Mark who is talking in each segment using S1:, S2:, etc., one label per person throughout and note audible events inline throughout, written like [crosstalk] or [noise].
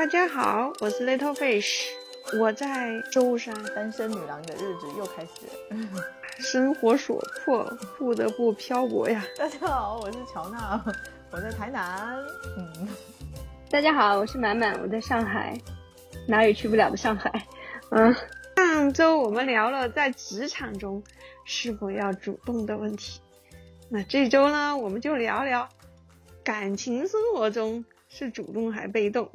S1: 大家好，我是 Little Fish，我在舟山，
S2: 单身女郎的日子又开始了。
S1: 生活所迫，不得不漂泊呀。
S2: 大家好，我是乔娜，我在台南。
S3: 嗯，大家好，我是满满，我在上海，哪里去不了的上海。
S1: 嗯，上周我们聊了在职场中是否要主动的问题，那这周呢，我们就聊聊感情生活中是主动还被动。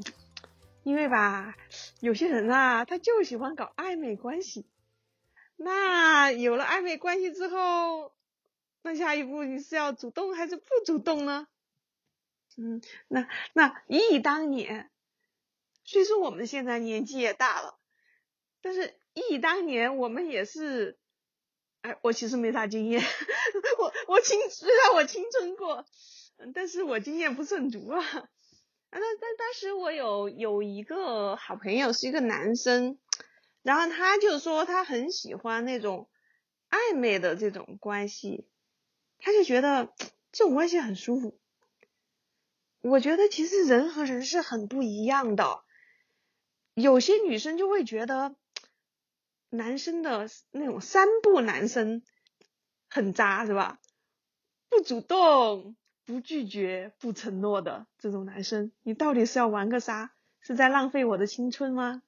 S1: 因为吧，有些人啊，他就喜欢搞暧昧关系。那有了暧昧关系之后，那下一步你是要主动还是不主动呢？嗯，那那忆当年，虽说我们现在年纪也大了，但是忆当年我们也是，哎，我其实没啥经验，[laughs] 我我青虽然我青春过，但是我经验不是很足啊。那那当时我有有一个好朋友是一个男生，然后他就说他很喜欢那种暧昧的这种关系，他就觉得这种关系很舒服。我觉得其实人和人是很不一样的，有些女生就会觉得男生的那种三不男生很渣，是吧？不主动。不拒绝、不承诺的这种男生，你到底是要玩个啥？是在浪费我的青春吗？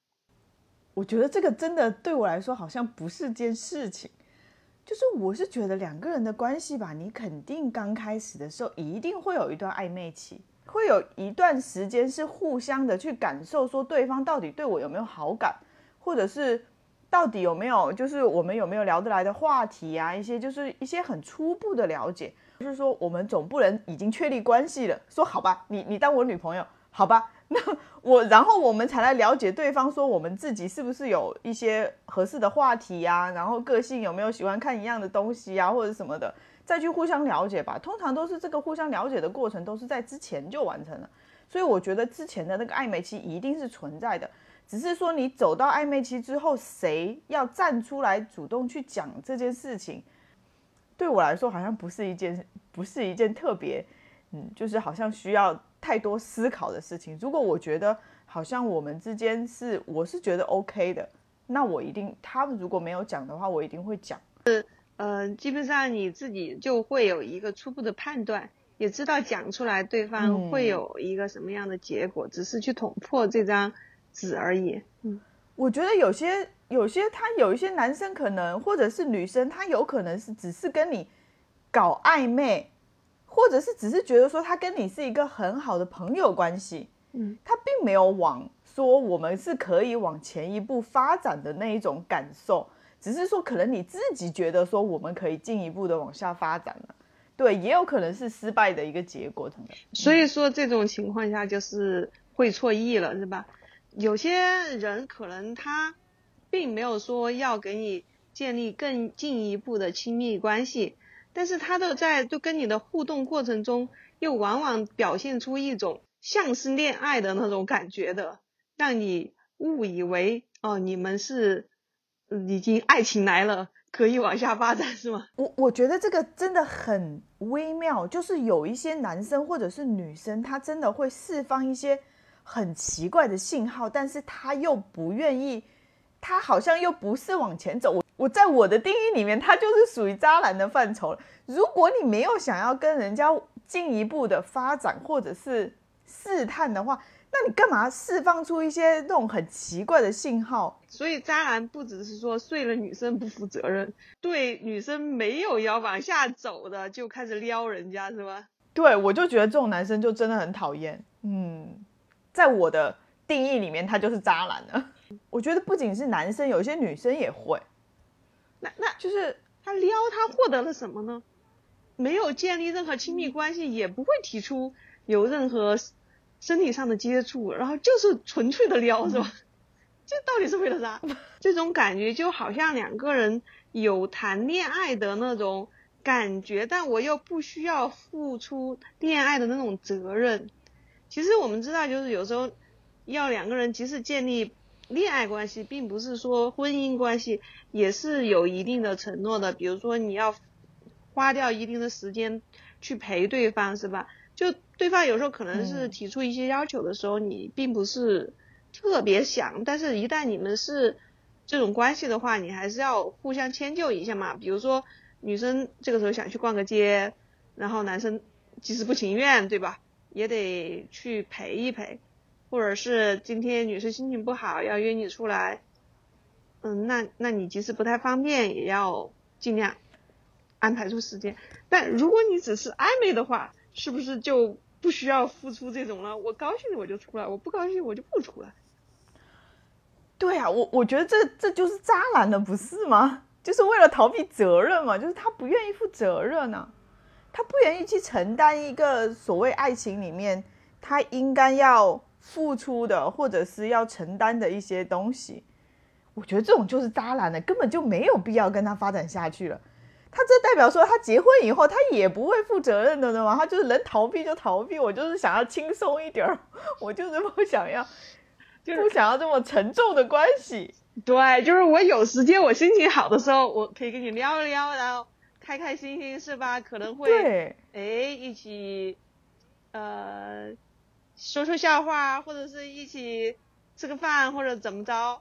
S2: 我觉得这个真的对我来说好像不是件事情。就是我是觉得两个人的关系吧，你肯定刚开始的时候一定会有一段暧昧期，会有一段时间是互相的去感受，说对方到底对我有没有好感，或者是到底有没有就是我们有没有聊得来的话题啊，一些就是一些很初步的了解。就是说，我们总不能已经确立关系了，说好吧，你你当我女朋友，好吧，[laughs] 那我然后我们才来了解对方，说我们自己是不是有一些合适的话题呀，然后个性有没有喜欢看一样的东西呀，或者什么的，再去互相了解吧。通常都是这个互相了解的过程都是在之前就完成了，所以我觉得之前的那个暧昧期一定是存在的，只是说你走到暧昧期之后，谁要站出来主动去讲这件事情。对我来说，好像不是一件不是一件特别，嗯，就是好像需要太多思考的事情。如果我觉得好像我们之间是，我是觉得 OK 的，那我一定，他们如果没有讲的话，我一定会讲。
S1: 是，呃，基本上你自己就会有一个初步的判断，也知道讲出来对方会有一个什么样的结果，只是去捅破这张纸而已。
S2: 嗯，我觉得有些。有些他有一些男生可能，或者是女生，他有可能是只是跟你搞暧昧，或者是只是觉得说他跟你是一个很好的朋友关系，嗯，他并没有往说我们是可以往前一步发展的那一种感受，只是说可能你自己觉得说我们可以进一步的往下发展了，对，也有可能是失败的一个结果。
S1: 所以说这种情况下就是会错意了，是吧？有些人可能他。并没有说要给你建立更进一步的亲密关系，但是他的在就跟你的互动过程中，又往往表现出一种像是恋爱的那种感觉的，让你误以为哦你们是已经爱情来了，可以往下发展是吗？
S2: 我我觉得这个真的很微妙，就是有一些男生或者是女生，他真的会释放一些很奇怪的信号，但是他又不愿意。他好像又不是往前走，我我在我的定义里面，他就是属于渣男的范畴了。如果你没有想要跟人家进一步的发展或者是试探的话，那你干嘛释放出一些那种很奇怪的信号？
S1: 所以渣男不只是说睡了女生不负责任，对女生没有要往下走的就开始撩人家是吧？
S2: 对，我就觉得这种男生就真的很讨厌。嗯，在我的定义里面，他就是渣男了。我觉得不仅是男生，有些女生也会。
S1: 那那就是他撩他获得了什么呢？没有建立任何亲密关系，也不会提出有任何身体上的接触，然后就是纯粹的撩，是吧？[laughs] 这到底是为了啥？[laughs] 这种感觉就好像两个人有谈恋爱的那种感觉，但我又不需要付出恋爱的那种责任。其实我们知道，就是有时候要两个人即使建立。恋爱关系并不是说婚姻关系也是有一定的承诺的，比如说你要花掉一定的时间去陪对方，是吧？就对方有时候可能是提出一些要求的时候，你并不是特别想，但是一旦你们是这种关系的话，你还是要互相迁就一下嘛。比如说女生这个时候想去逛个街，然后男生即使不情愿，对吧？也得去陪一陪，或者是今天女生心情不好要约你出来，嗯，那那你即使不太方便，也要尽量安排出时间。但如果你只是暧昧的话，是不是就不需要付出这种了？我高兴我就出来，我不高兴我就不出来。
S2: 对啊，我我觉得这这就是渣男的，不是吗？就是为了逃避责任嘛，就是他不愿意负责任呢，他不愿意去承担一个所谓爱情里面他应该要付出的，或者是要承担的一些东西。我觉得这种就是渣男的，根本就没有必要跟他发展下去了。他这代表说，他结婚以后他也不会负责任的，对吗？他就是能逃避就逃避，我就是想要轻松一点儿，[laughs] 我就是不想要，就不想要这么沉重的关系。
S1: 对，就是我有时间，我心情好的时候，我可以跟你聊一聊，然后开开心心，是吧？可能会哎一起呃说说笑话，或者是一起吃个饭，或者怎么着。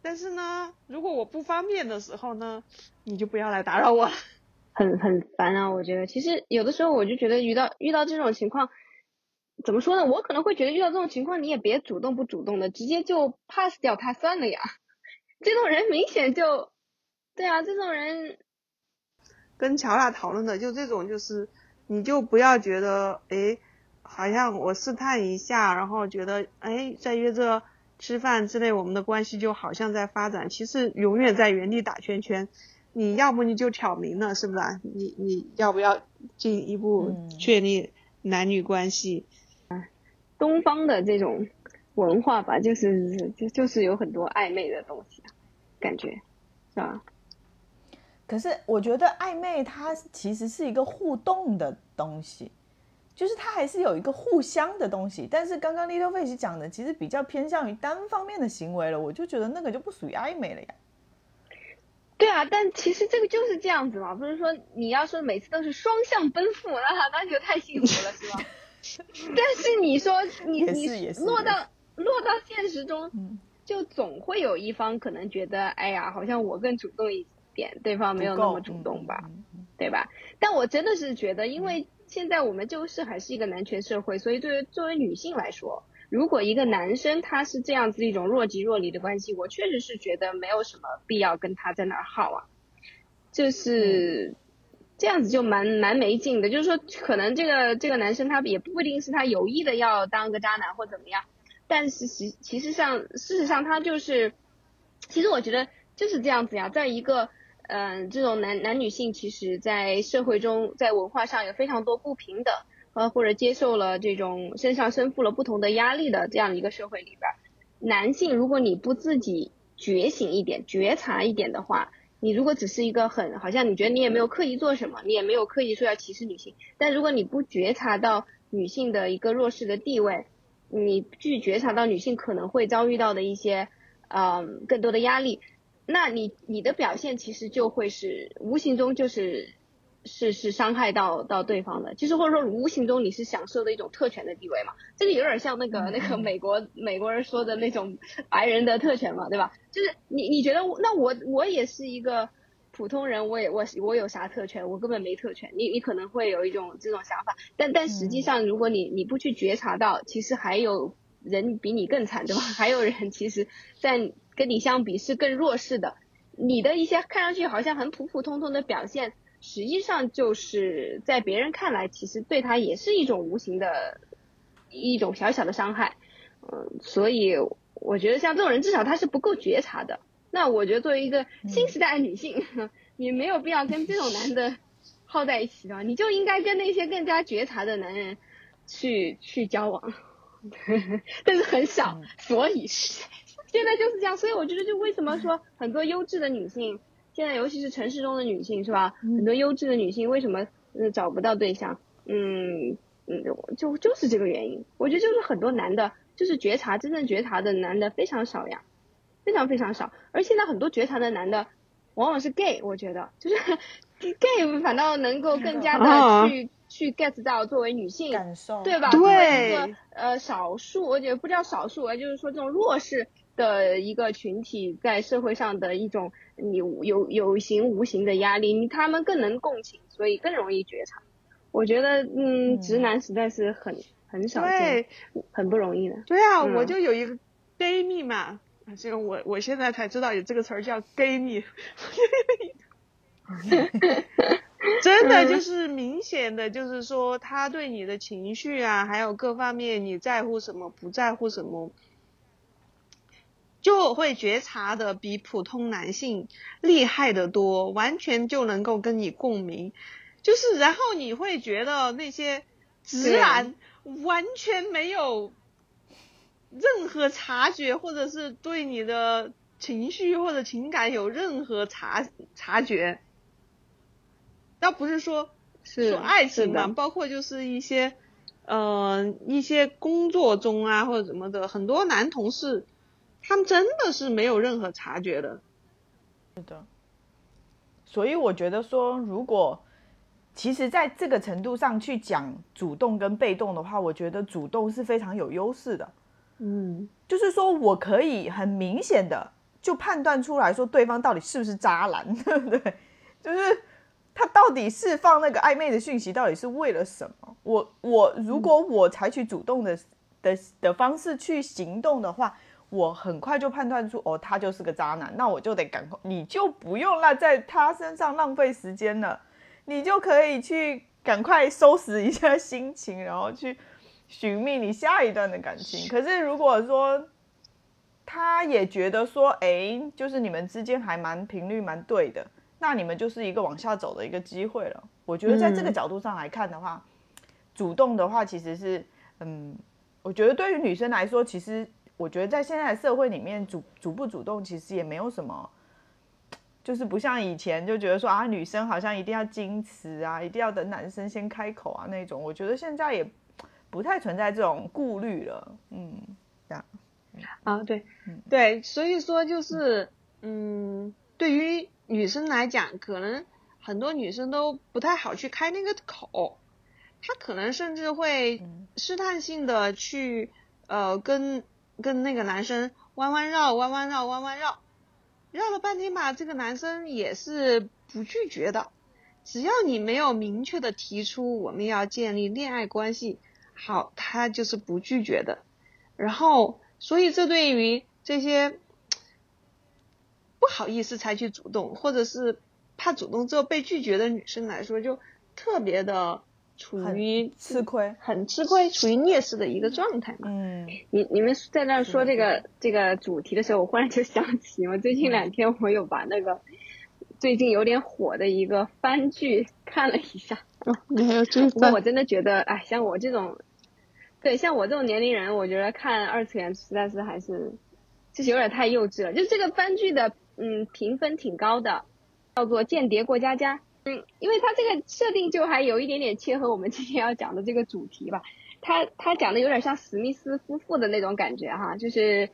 S1: 但是呢，如果我不方便的时候呢，你就不要来打扰我了。[laughs]
S3: 很很烦啊，我觉得。其实有的时候我就觉得遇到遇到这种情况，怎么说呢？我可能会觉得遇到这种情况，你也别主动不主动的，直接就 pass 掉他算了呀。[laughs] 这种人明显就，对啊，这种人
S1: 跟乔娜讨论的就这种，就是你就不要觉得哎，好像我试探一下，然后觉得哎，在约着。吃饭之类，我们的关系就好像在发展，其实永远在原地打圈圈。你要不你就挑明了，是不是？你你要不要进一步确立男女关系？
S3: 啊，东方的这种文化吧，就是就就是有很多暧昧的东西，感觉是吧？
S2: 可是我觉得暧昧它其实是一个互动的东西。就是它还是有一个互相的东西，但是刚刚 Little Fish 讲的其实比较偏向于单方面的行为了，我就觉得那个就不属于暧昧了呀。
S3: 对啊，但其实这个就是这样子嘛，不是说你要说每次都是双向奔赴，那那就太幸福了，是吧？[laughs] 但是你说你你落到落到现实中，就总会有一方可能觉得，哎呀，好像我更主动一点，对方没有那么主动吧，对吧？但我真的是觉得，因为。现在我们就是还是一个男权社会，所以对于作为女性来说，如果一个男生他是这样子一种若即若离的关系，我确实是觉得没有什么必要跟他在那儿耗啊，就是这样子就蛮蛮没劲的。就是说，可能这个这个男生他也不一定是他有意的要当个渣男或怎么样，但是其其实上事实上他就是，其实我觉得就是这样子呀，在一个。嗯，这种男男女性其实，在社会中，在文化上有非常多不平等，呃，或者接受了这种身上身负了不同的压力的这样一个社会里边，男性如果你不自己觉醒一点、觉察一点的话，你如果只是一个很好像你觉得你也没有刻意做什么，你也没有刻意说要歧视女性，但如果你不觉察到女性的一个弱势的地位，你去觉察到女性可能会遭遇到的一些，嗯，更多的压力。那你你的表现其实就会是无形中就是是是伤害到到对方的，其实或者说无形中你是享受的一种特权的地位嘛，这个有点像那个那个美国美国人说的那种白人的特权嘛，对吧？就是你你觉得那我我也是一个普通人，我也我我有啥特权？我根本没特权。你你可能会有一种这种想法，但但实际上如果你你不去觉察到，其实还有人比你更惨，对吧？[laughs] 还有人其实，在跟你相比是更弱势的，你的一些看上去好像很普普通通的表现，实际上就是在别人看来，其实对他也是一种无形的一种小小的伤害。嗯，所以我觉得像这种人，至少他是不够觉察的。那我觉得作为一个新时代的女性，[laughs] 你没有必要跟这种男的耗在一起的，你就应该跟那些更加觉察的男人去去交往。[laughs] 但是很少，所以。现在就是这样，所以我觉得，就为什么说很多优质的女性，现在尤其是城市中的女性，是吧？很多优质的女性为什么找不到对象？嗯嗯，就就是这个原因。我觉得就是很多男的，就是觉察真正觉察的男的非常少呀，非常非常少。而现在很多觉察的男的，往往是 gay，我觉得就是 [laughs] gay 反倒能够更加的去去 get 到作为女性
S2: 感受，
S3: 对吧？
S1: 对，
S3: 呃，少数，我觉得不叫少数，就是说这种弱势的一个群体在社会上的一种你有有形无形的压力，他们更能共情，所以更容易觉察。我觉得，嗯，直男实在是很很少见，很不容易的。
S1: 对啊，我就有一个 gay 蜜嘛，这个我我现在才知道有这个词儿叫 gay 蜜。[laughs] 真的就是明显的，就是说他对你的情绪啊，还有各方面你在乎什么，不在乎什么，就会觉察的比普通男性厉害的多，完全就能够跟你共鸣。就是，然后你会觉得那些直男完全没有任何察觉，或者是对你的情绪或者情感有任何察察觉。倒不是说说爱情嘛，包括就是一些呃一些工作中啊或者什么的，很多男同事他们真的是没有任何察觉的。
S2: 是的，所以我觉得说，如果其实在这个程度上去讲主动跟被动的话，我觉得主动是非常有优势的。
S1: 嗯，
S2: 就是说我可以很明显的就判断出来说对方到底是不是渣男，对 [laughs] 不对？就是。他到底释放那个暧昧的讯息，到底是为了什么？我我如果我采取主动的的的方式去行动的话，我很快就判断出哦，他就是个渣男，那我就得赶快，你就不用那在他身上浪费时间了，你就可以去赶快收拾一下心情，然后去寻觅你下一段的感情。可是如果说他也觉得说，哎，就是你们之间还蛮频率蛮对的。那你们就是一个往下走的一个机会了。我觉得在这个角度上来看的话，主动的话其实是，嗯，我觉得对于女生来说，其实我觉得在现在的社会里面，主主不主动其实也没有什么，就是不像以前就觉得说啊，女生好像一定要矜持啊，一定要等男生先开口啊那种。我觉得现在也不太存在这种顾虑了。嗯，这样。
S1: 啊，对，对，所以说就是，嗯，对于。女生来讲，可能很多女生都不太好去开那个口，她可能甚至会试探性的去呃跟跟那个男生弯弯绕弯弯绕弯弯绕，绕了半天吧，这个男生也是不拒绝的，只要你没有明确的提出我们要建立恋爱关系，好，他就是不拒绝的。然后，所以这对于这些。不好意思采取主动，或者是怕主动之后被拒绝的女生来说，就特别的处于
S2: 吃亏，
S1: 很吃亏，处于劣势的一个状态
S2: 嘛。嗯，
S3: 你你们在那说这个这个主题的时候，我忽然就想起，我最近两天我有把那个最近有点火的一个番剧看了一下。
S1: 哦，你还有
S3: 追我真的觉得，哎，像我这种，对，像我这种年龄人，我觉得看二次元实在是还是就是有点太幼稚了。就是这个番剧的。嗯，评分挺高的，叫做《间谍过家家》。嗯，因为它这个设定就还有一点点切合我们今天要讲的这个主题吧。它它讲的有点像史密斯夫妇的那种感觉哈，就是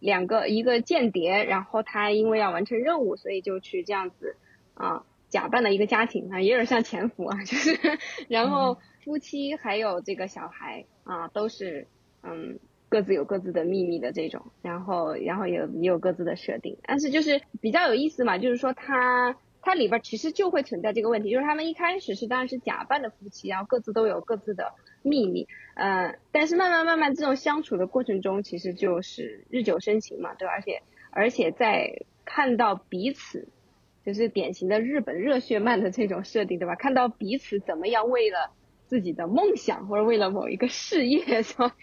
S3: 两个一个间谍，然后他因为要完成任务，所以就去这样子啊假扮了一个家庭啊，也有点像潜伏啊，[laughs] 就是然后夫妻还有这个小孩啊都是嗯。各自有各自的秘密的这种，然后然后有也有各自的设定，但是就是比较有意思嘛，就是说他它里边其实就会存在这个问题，就是他们一开始是当然是假扮的夫妻，然后各自都有各自的秘密，呃，但是慢慢慢慢这种相处的过程中，其实就是日久生情嘛，对吧？而且而且在看到彼此，就是典型的日本热血漫的这种设定，对吧？看到彼此怎么样为了自己的梦想或者为了某一个事业，是吧？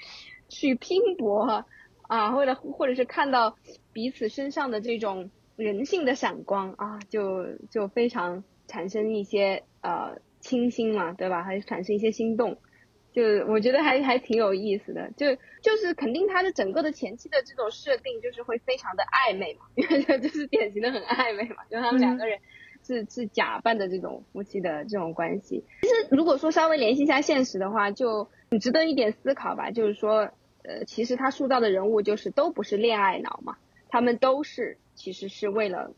S3: 去拼搏啊，为了或者是看到彼此身上的这种人性的闪光啊，就就非常产生一些呃倾心嘛，对吧？还产生一些心动，就我觉得还还挺有意思的。就就是肯定他的整个的前期的这种设定就是会非常的暧昧嘛，因为这就是典型的很暧昧嘛，就他们两个人是是假扮的这种夫妻的这种关系。其实如果说稍微联系一下现实的话，就。很值得一点思考吧，就是说，呃，其实他塑造的人物就是都不是恋爱脑嘛，他们都是其实是为了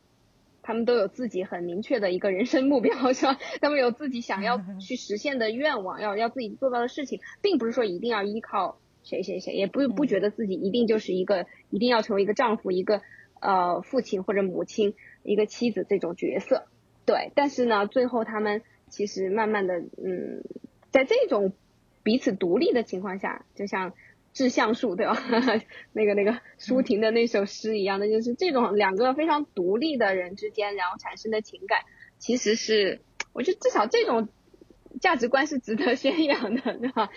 S3: 他们都有自己很明确的一个人生目标，[laughs] 是吧？他们有自己想要 [laughs] 去实现的愿望，要要自己做到的事情，并不是说一定要依靠谁谁谁，也不不觉得自己一定就是一个一定要成为一个丈夫、一个呃父亲或者母亲、一个妻子这种角色。对，但是呢，最后他们其实慢慢的，嗯，在这种彼此独立的情况下，就像。致橡树，对吧？[laughs] 那个那个舒婷的那首诗一样的，就是这种两个非常独立的人之间，然后产生的情感，其实是我觉得至少这种价值观是值得宣扬的，[laughs] 对吧？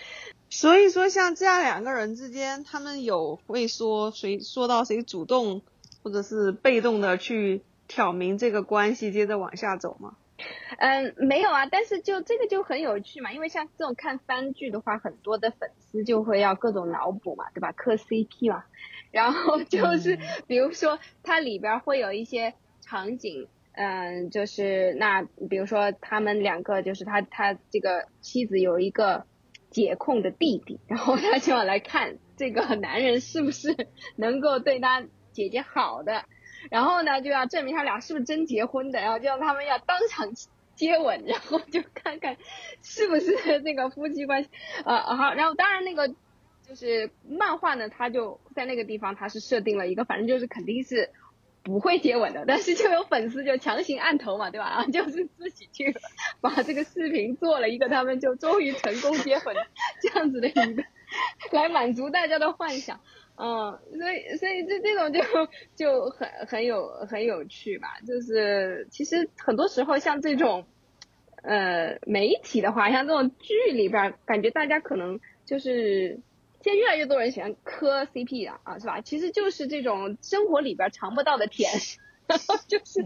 S1: 所以说，像这样两个人之间，他们有会说谁说到谁主动或者是被动的去挑明这个关系，接着往下走吗？
S3: 嗯，没有啊，但是就这个就很有趣嘛，因为像这种看番剧的话，很多的粉丝就会要各种脑补嘛，对吧？磕 CP 嘛，然后就是比如说它里边会有一些场景，嗯，就是那比如说他们两个就是他他这个妻子有一个解控的弟弟，然后他就要来看这个男人是不是能够对他姐姐好的。然后呢，就要证明他俩是不是真结婚的，然后就让他们要当场 [laughs] 接吻，然后就看看是不是那个夫妻关系。呃，好，然后当然那个就是漫画呢，他就在那个地方他是设定了一个，反正就是肯定是不会接吻的，但是就有粉丝就强行按头嘛，对吧？然后 [laughs] 就是自己去把这个视频做了一个，他们就终于成功接吻这样子的一个，[laughs] 来满足大家的幻想。嗯，所以所以这这种就就很很有很有趣吧，就是其实很多时候像这种呃媒体的话，像这种剧里边，感觉大家可能就是现在越来越多人喜欢磕 CP 啊啊，是吧？其实就是这种生活里边尝不到的甜，然 [laughs] 后就是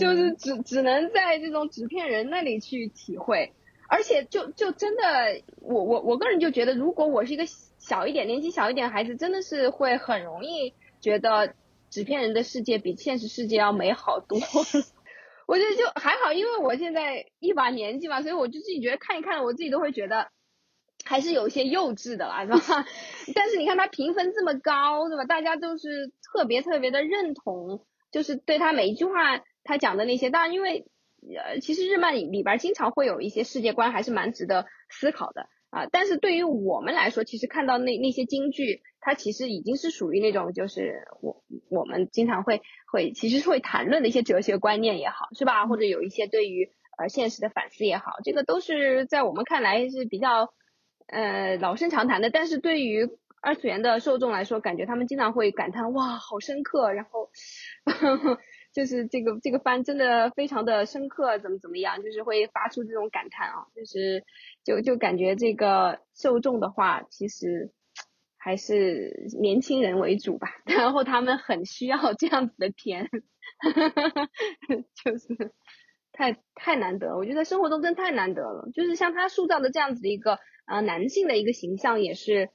S3: 就是只只能在这种纸片人那里去体会，而且就就真的，我我我个人就觉得，如果我是一个。小一点，年纪小一点孩子真的是会很容易觉得纸片人的世界比现实世界要美好多。[laughs] 我觉得就还好，因为我现在一把年纪嘛，所以我就自己觉得看一看，我自己都会觉得还是有一些幼稚的啦，是吧？[laughs] 但是你看他评分这么高，对吧？大家都是特别特别的认同，就是对他每一句话他讲的那些，当然因为呃，其实日漫里里边经常会有一些世界观，还是蛮值得思考的。啊，但是对于我们来说，其实看到那那些京剧，它其实已经是属于那种，就是我我们经常会会其实是会谈论的一些哲学观念也好，是吧？或者有一些对于呃现实的反思也好，这个都是在我们看来是比较呃老生常谈的。但是对于二次元的受众来说，感觉他们经常会感叹哇，好深刻，然后。就是这个这个番真的非常的深刻，怎么怎么样，就是会发出这种感叹啊，就是就就感觉这个受众的话，其实还是年轻人为主吧，[laughs] 然后他们很需要这样子的甜，[laughs] 就是太太难得，我觉得生活中真太难得了，就是像他塑造的这样子的一个呃男性的一个形象也是。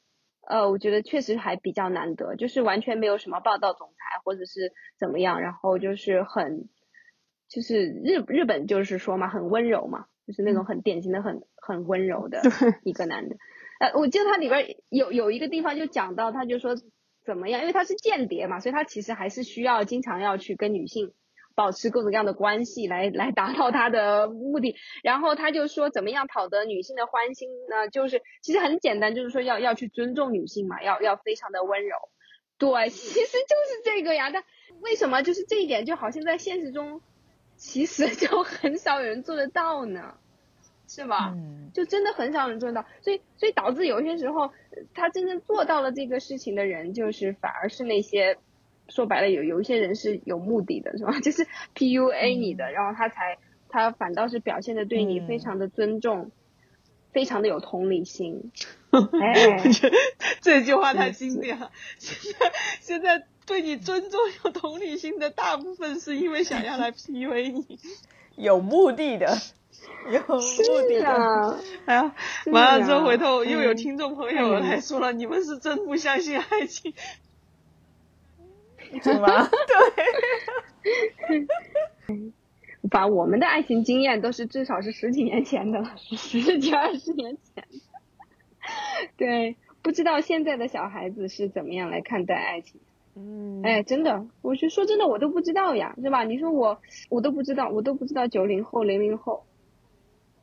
S3: 呃，我觉得确实还比较难得，就是完全没有什么霸道总裁或者是怎么样，然后就是很，就是日日本就是说嘛，很温柔嘛，就是那种很典型的很很温柔的一个男的。呃，我记得他里边有有一个地方就讲到，他就说怎么样，因为他是间谍嘛，所以他其实还是需要经常要去跟女性。保持各种各样的关系来来达到他的目的，然后他就说怎么样讨得女性的欢心呢？就是其实很简单，就是说要要去尊重女性嘛，要要非常的温柔。对，其实就是这个呀。但为什么就是这一点就好像在现实中其实 [laughs] 就很少有人做得到呢？是吧？嗯。就真的很少人做到，所以所以导致有些时候他真正做到了这个事情的人，就是反而是那些。说白了，有有一些人是有目的的，是吧？[laughs] 就是 PUA 你的，然后他才他反倒是表现的对你非常的尊重，非常的有同理心。[laughs]
S1: 哎，[laughs] 这句话太经典了。现在现在对你尊重有同理心的大部分是因为想要来 PUA 你，
S2: 有目的的，有目的的。
S1: 哎呀，完了之后回头又有听众朋友来说了，你们是真不相信爱情。
S2: 是吗？[laughs]
S3: 对，把我们的爱情经验都是至少是十几年前的了，十几二十年前的。对，不知道现在的小孩子是怎么样来看待爱情。嗯，哎，真的，我就说真的，我都不知道呀，是吧？你说我，我都不知道，我都不知道九零后、零零后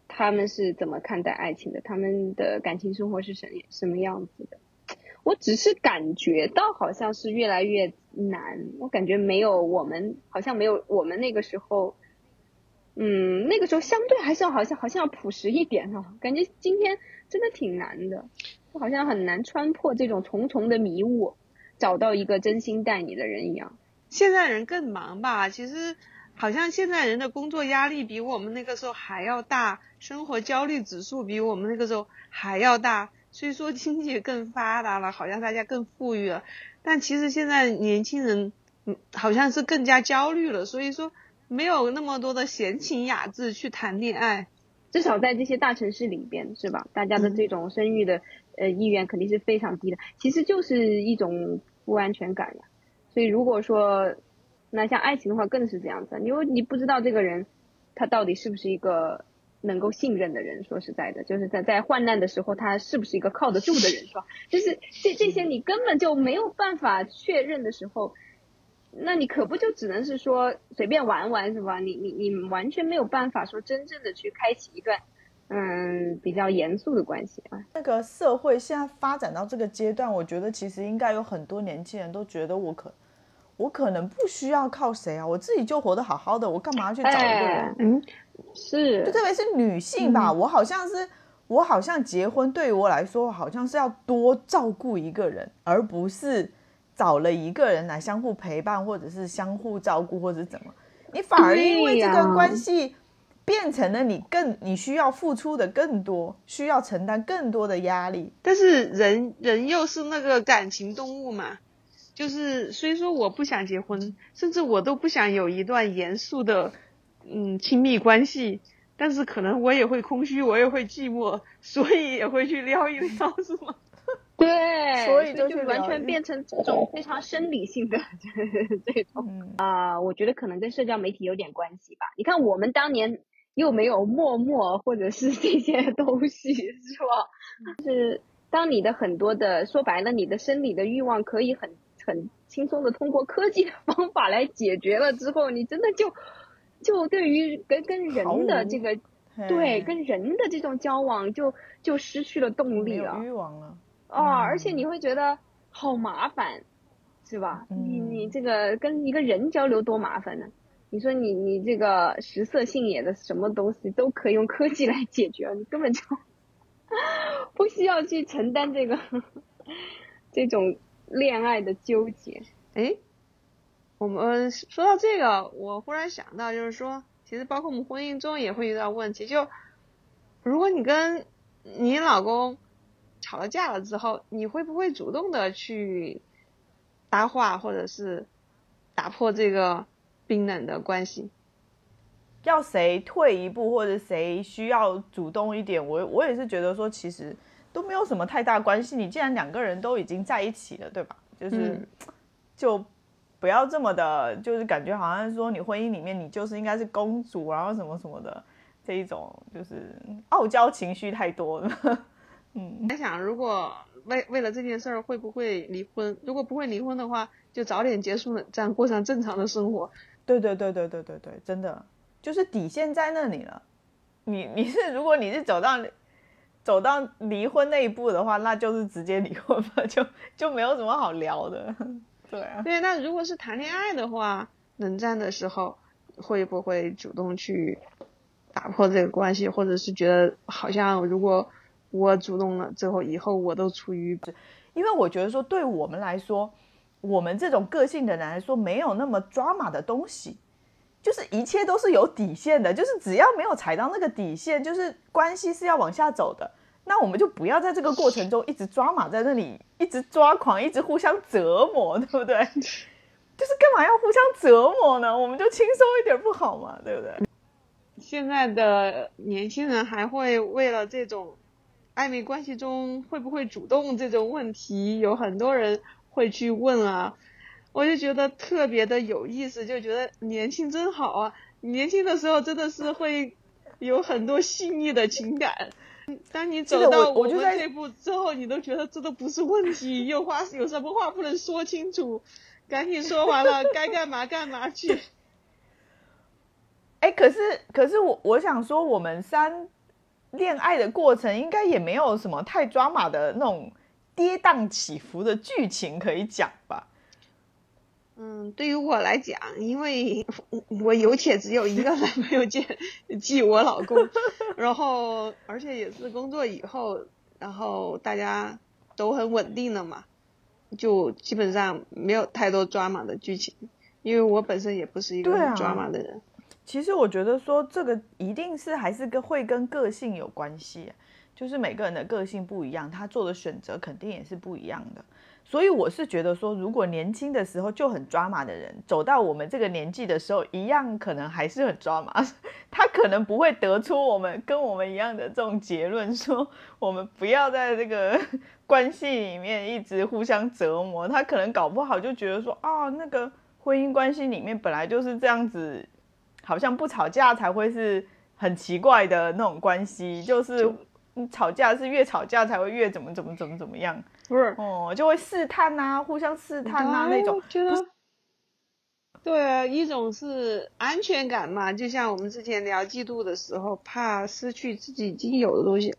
S3: 他们是怎么看待爱情的，他们的感情生活是什什么样子的？我只是感觉到好像是越来越难，我感觉没有我们，好像没有我们那个时候，嗯，那个时候相对还是要好像好像要朴实一点哦，感觉今天真的挺难的，就好像很难穿破这种重重的迷雾。找到一个真心待你的人一样。
S1: 现在人更忙吧？其实好像现在人的工作压力比我们那个时候还要大，生活焦虑指数比我们那个时候还要大。虽说经济更发达了，好像大家更富裕了。但其实现在年轻人，嗯，好像是更加焦虑了。所以说没有那么多的闲情雅致去谈恋爱。
S3: 至少在这些大城市里边，是吧？大家的这种生育的呃意愿肯定是非常低的。其实就是一种。不安全感呀，所以如果说，那像爱情的话更是这样子，因为你不知道这个人，他到底是不是一个能够信任的人。说实在的，就是在在患难的时候，他是不是一个靠得住的人，是吧？就是这这些你根本就没有办法确认的时候，那你可不就只能是说随便玩玩，是吧？你你你完全没有办法说真正的去开启一段。嗯，比较严肃的关系啊。
S2: 那个社会现在发展到这个阶段，我觉得其实应该有很多年轻人都觉得我可，我可能不需要靠谁啊，我自己就活得好好的，我干嘛要去找一个人？
S3: 嗯，是，
S2: 就特别是女性吧，我好像是，我好像结婚对于我来说，好像是要多照顾一个人，而不是找了一个人来相互陪伴，或者是相互照顾，或者怎么，你反而因为这个关系。变成了你更你需要付出的更多，需要承担更多的压力。
S1: 但是人人又是那个感情动物嘛，就是虽说我不想结婚，甚至我都不想有一段严肃的嗯亲密关系，但是可能我也会空虚，我也会寂寞，所以也会去撩一撩，是吗？[laughs]
S3: 对，
S2: 所以
S3: 就
S2: 是
S3: 完全变成这种非常生理性的 [laughs] 这种啊，我觉得可能跟社交媒体有点关系吧。你看我们当年。又没有陌陌或者是这些东西，是吧？就是当你的很多的说白了，你的生理的欲望可以很很轻松的通过科技的方法来解决了之后，你真的就就对于跟跟人的这个对跟人的这种交往就就失去了动力了，
S2: 欲望了
S3: 哦，而且你会觉得好麻烦，是吧？你你这个跟一个人交流多麻烦呢？你说你你这个食色性也的什么东西都可以用科技来解决，你根本就 [laughs] 不需要去承担这个 [laughs] 这种恋爱的纠结。
S1: 哎，我们说到这个，我忽然想到，就是说，其实包括我们婚姻中也会遇到问题，就如果你跟你老公吵了架了之后，你会不会主动的去搭话，或者是打破这个？冰冷的关系，
S2: 要谁退一步或者谁需要主动一点，我我也是觉得说，其实都没有什么太大关系。你既然两个人都已经在一起了，对吧？就是就不要这么的，就是感觉好像说你婚姻里面你就是应该是公主，然后什么什么的这一种，就是傲娇情绪太多了。[laughs]
S1: 嗯，在想如果为为了这件事儿会不会离婚？如果不会离婚的话，就早点结束冷战，过上正常的生活。
S2: 对对对对对对对，真的就是底线在那里了。你 [laughs] 你是如果你是走到走到离婚那一步的话，那就是直接离婚吧，[laughs] 就就没有什么好聊的。[laughs] 对啊。
S1: 对，那如果是谈恋爱的话，冷战的时候会不会主动去打破这个关系，或者是觉得好像如果我主动了最后，以后我都处于，
S2: 因为我觉得说对我们来说。我们这种个性的人来说，没有那么抓马的东西，就是一切都是有底线的，就是只要没有踩到那个底线，就是关系是要往下走的，那我们就不要在这个过程中一直抓马在那里，一直抓狂，一直互相折磨，对不对？[laughs] 就是干嘛要互相折磨呢？我们就轻松一点不好吗？对不对？
S1: 现在的年轻人还会为了这种暧昧关系中会不会主动这种问题，有很多人。会去问啊，我就觉得特别的有意思，就觉得年轻真好啊！年轻的时候真的是会有很多细腻的情感，当你走到我们这步之后，你都觉得这都不是问题，有话有什么话不能说清楚，赶紧说完了，该干嘛干嘛去。[laughs]
S2: 哎，可是可是我我想说，我们三恋爱的过程应该也没有什么太抓马的那种跌宕起伏的剧情可以讲吧？
S1: 嗯，对于我来讲，因为我有且只有一个 [laughs] 男朋友，即即我老公，然后而且也是工作以后，然后大家都很稳定了嘛，就基本上没有太多抓马的剧情，因为我本身也不是一个抓马的人。
S2: 其实我觉得说这个一定是还是跟会跟个性有关系，就是每个人的个性不一样，他做的选择肯定也是不一样的。所以我是觉得说，如果年轻的时候就很抓马的人，走到我们这个年纪的时候，一样可能还是很抓马。[laughs] 他可能不会得出我们跟我们一样的这种结论，说我们不要在这个 [laughs] 关系里面一直互相折磨。他可能搞不好就觉得说，哦，那个婚姻关系里面本来就是这样子。好像不吵架才会是很奇怪的那种关系，就是吵架是越吵架才会越怎么怎么怎么怎么样，
S1: 不是
S2: 哦，就会试探呐，互相试探呐那种。
S1: 觉得对，一种是安全感嘛，就像我们之前聊嫉妒的时候，怕失去自己已经有的东西。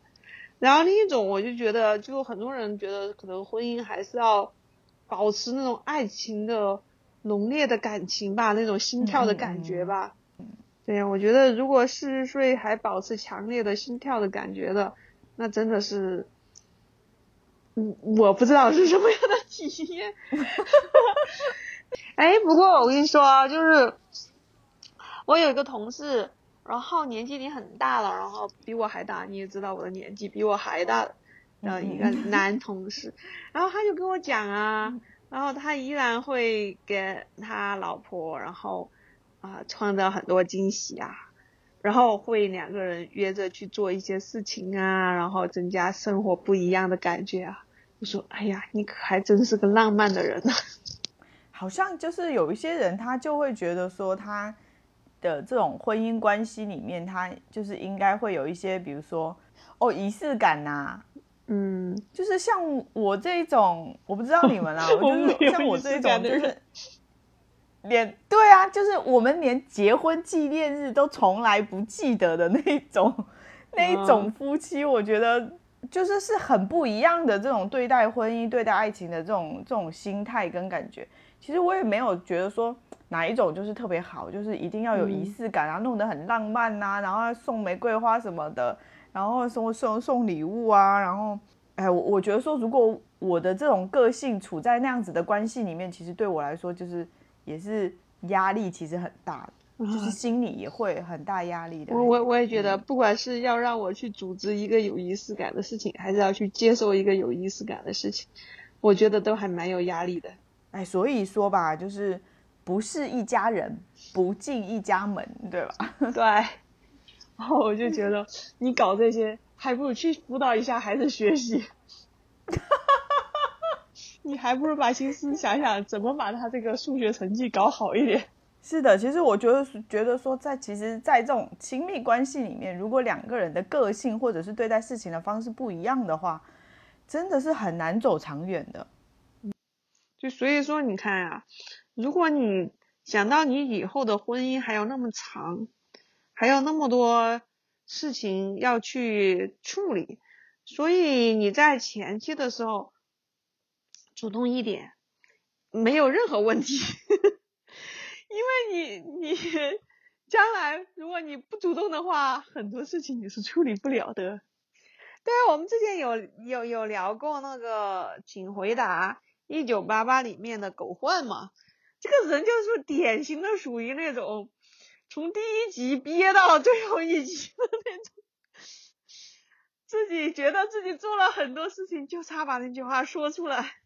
S1: 然后另一种，我就觉得，就很多人觉得，可能婚姻还是要保持那种爱情的浓烈的感情吧，那种心跳的感觉吧。对呀，我觉得如果四十岁还保持强烈的心跳的感觉的，那真的是，嗯，我不知道是什么样的体验。[laughs] 哎，不过我跟你说，就是我有一个同事，然后年纪已经很大了，然后比我还大，你也知道我的年纪比我还大的一个男同事，然后他就跟我讲啊，然后他依然会给他老婆，然后。啊，创造很多惊喜啊，然后会两个人约着去做一些事情啊，然后增加生活不一样的感觉啊。我说，哎呀，你可还真是个浪漫的人呢。[laughs]
S2: 好像就是有一些人，他就会觉得说，他的这种婚姻关系里面，他就是应该会有一些，比如说，哦，仪式感呐。
S1: 嗯，
S2: 就是像我这一种，我不知道你们啊，[laughs] 我就是像我这一种，就是。连对啊，就是我们连结婚纪念日都从来不记得的那种，那一种夫妻，我觉得就是是很不一样的这种对待婚姻、对待爱情的这种这种心态跟感觉。其实我也没有觉得说哪一种就是特别好，就是一定要有仪式感，然后弄得很浪漫呐，然后送玫瑰花什么的，然后送送送礼物啊，然后哎，我我觉得说，如果我的这种个性处在那样子的关系里面，其实对我来说就是。也是压力其实很大的，就是心里也会很大压力的。
S1: 我我我也觉得，不管是要让我去组织一个有仪式感的事情，还是要去接受一个有仪式感的事情，我觉得都还蛮有压力的。
S2: 哎，所以说吧，就是不是一家人，不进一家门，对吧？[laughs]
S1: 对。[laughs] 然后我就觉得，你搞这些，还不如去辅导一下孩子学习。你还不如把心思想想怎么把他这个数学成绩搞好一点。
S2: 是的，其实我觉得觉得说，在其实，在这种亲密关系里面，如果两个人的个性或者是对待事情的方式不一样的话，真的是很难走长远的。
S1: 就所以说，你看啊，如果你想到你以后的婚姻还有那么长，还有那么多事情要去处理，所以你在前期的时候。主动一点，没有任何问题，[laughs] 因为你你将来如果你不主动的话，很多事情你是处理不了的。对啊，我们之前有有有聊过那个，请回答一九八八里面的狗焕嘛，这个人就是典型的属于那种从第一集憋到最后一集的那种，[laughs] 自己觉得自己做了很多事情，就差把那句话说出来。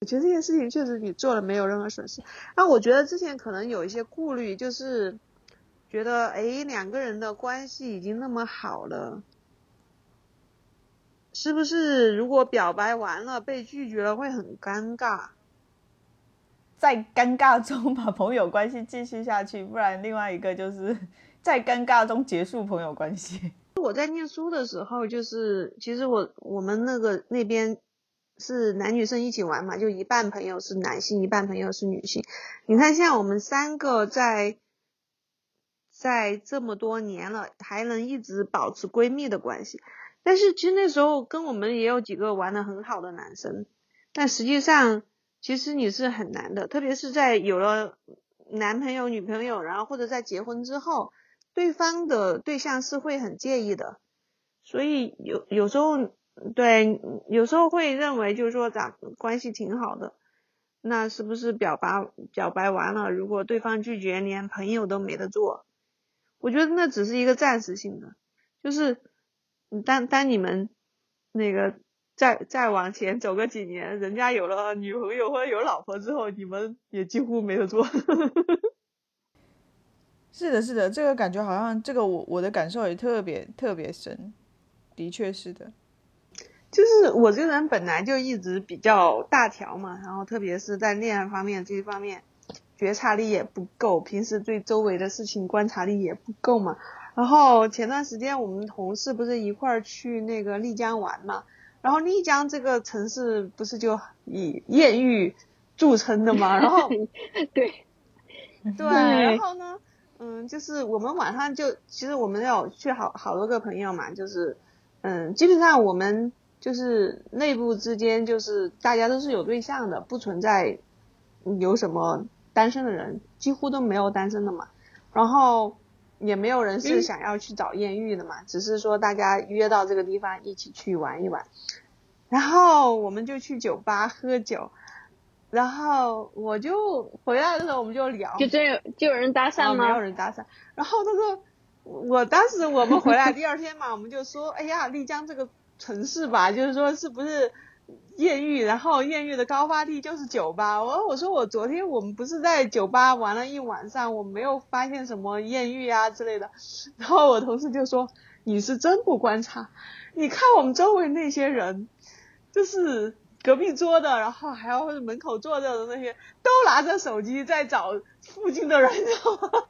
S1: 我觉得这件事情确实你做了没有任何损失。那我觉得之前可能有一些顾虑，就是觉得哎两个人的关系已经那么好了，是不是如果表白完了被拒绝了会很尴尬？
S2: 在尴尬中把朋友关系继续下去，不然另外一个就是在尴尬中结束朋友关系。[laughs]
S1: 我在念书的时候，就是其实我我们那个那边是男女生一起玩嘛，就一半朋友是男性，一半朋友是女性。你看，像我们三个在在这么多年了，还能一直保持闺蜜的关系。但是其实那时候跟我们也有几个玩的很好的男生，但实际上其实你是很难的，特别是在有了男朋友、女朋友，然后或者在结婚之后。对方的对象是会很介意的，所以有有时候对有时候会认为就是说咱关系挺好的，那是不是表白表白完了，如果对方拒绝，连朋友都没得做？我觉得那只是一个暂时性的，就是当当你们那个再再往前走个几年，人家有了女朋友或者有老婆之后，你们也几乎没得做。[laughs]
S2: 是的，是的，这个感觉好像这个我我的感受也特别特别深，的确是的，
S1: 就是我这个人本来就一直比较大条嘛，然后特别是在恋爱方面这一方面，觉察力也不够，平时对周围的事情观察力也不够嘛。然后前段时间我们同事不是一块儿去那个丽江玩嘛，然后丽江这个城市不是就以艳遇著称的嘛，然后 [laughs]
S3: 对
S1: 对，然后呢？嗯，就是我们晚上就其实我们有去好好多个朋友嘛，就是嗯，基本上我们就是内部之间就是大家都是有对象的，不存在有什么单身的人，几乎都没有单身的嘛。然后也没有人是想要去找艳遇的嘛，只是说大家约到这个地方一起去玩一玩，然后我们就去酒吧喝酒。然后我就回来的时候，我们就聊，
S3: 就真有就有人搭讪
S1: 吗？没有人搭讪。然后他说，我当时我们回来第二天嘛，我们就说，哎呀，丽江这个城市吧，就是说是不是艳遇？然后艳遇的高发地就是酒吧。我我说我昨天我们不是在酒吧玩了一晚上，我没有发现什么艳遇啊之类的。然后我同事就说，你是真不观察，你看我们周围那些人，就是。隔壁桌的，然后还有门口坐着的那些，都拿着手机在找附近的人，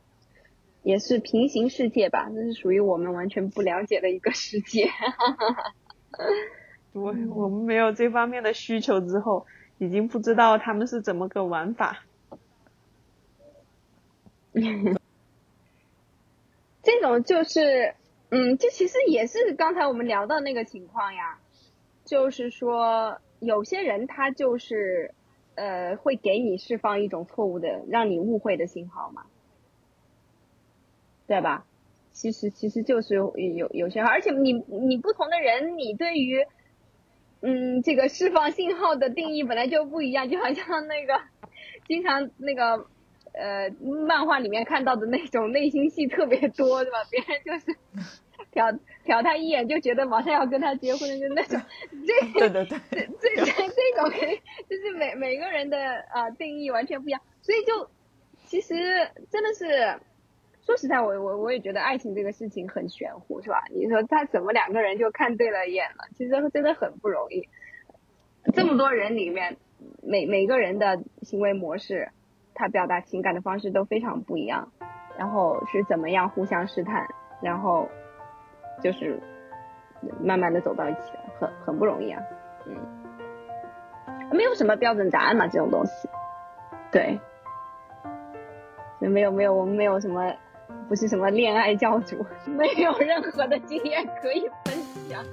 S1: [laughs]
S3: 也是平行世界吧？这是属于我们完全不了解的一个世界。[laughs]
S1: 我我们没有这方面的需求之后，已经不知道他们是怎么个玩法。[laughs]
S3: 这种就是，嗯，这其实也是刚才我们聊到那个情况呀，就是说。有些人他就是，呃，会给你释放一种错误的、让你误会的信号嘛，对吧？其实其实就是有有些，而且你你不同的人，你对于，嗯，这个释放信号的定义本来就不一样，就好像那个经常那个呃漫画里面看到的那种内心戏特别多，对吧？别人就是。[laughs] 瞟瞟他一眼就觉得马上要跟他结婚的就那种，[laughs] 这
S2: 对对对，
S3: 这这这种肯定就是每每个人的啊定义完全不一样，所以就其实真的是说实在，我我我也觉得爱情这个事情很玄乎，是吧？你说他怎么两个人就看对了眼了？其实真的很不容易。这么多人里面，每每个人的行为模式，他表达情感的方式都非常不一样，然后是怎么样互相试探，然后。就是慢慢的走到一起，很很不容易啊，嗯，没有什么标准答案嘛，这种东西，对，没有没有，我们没有什么，不是什么恋爱教主，没有任何的经验可以分享。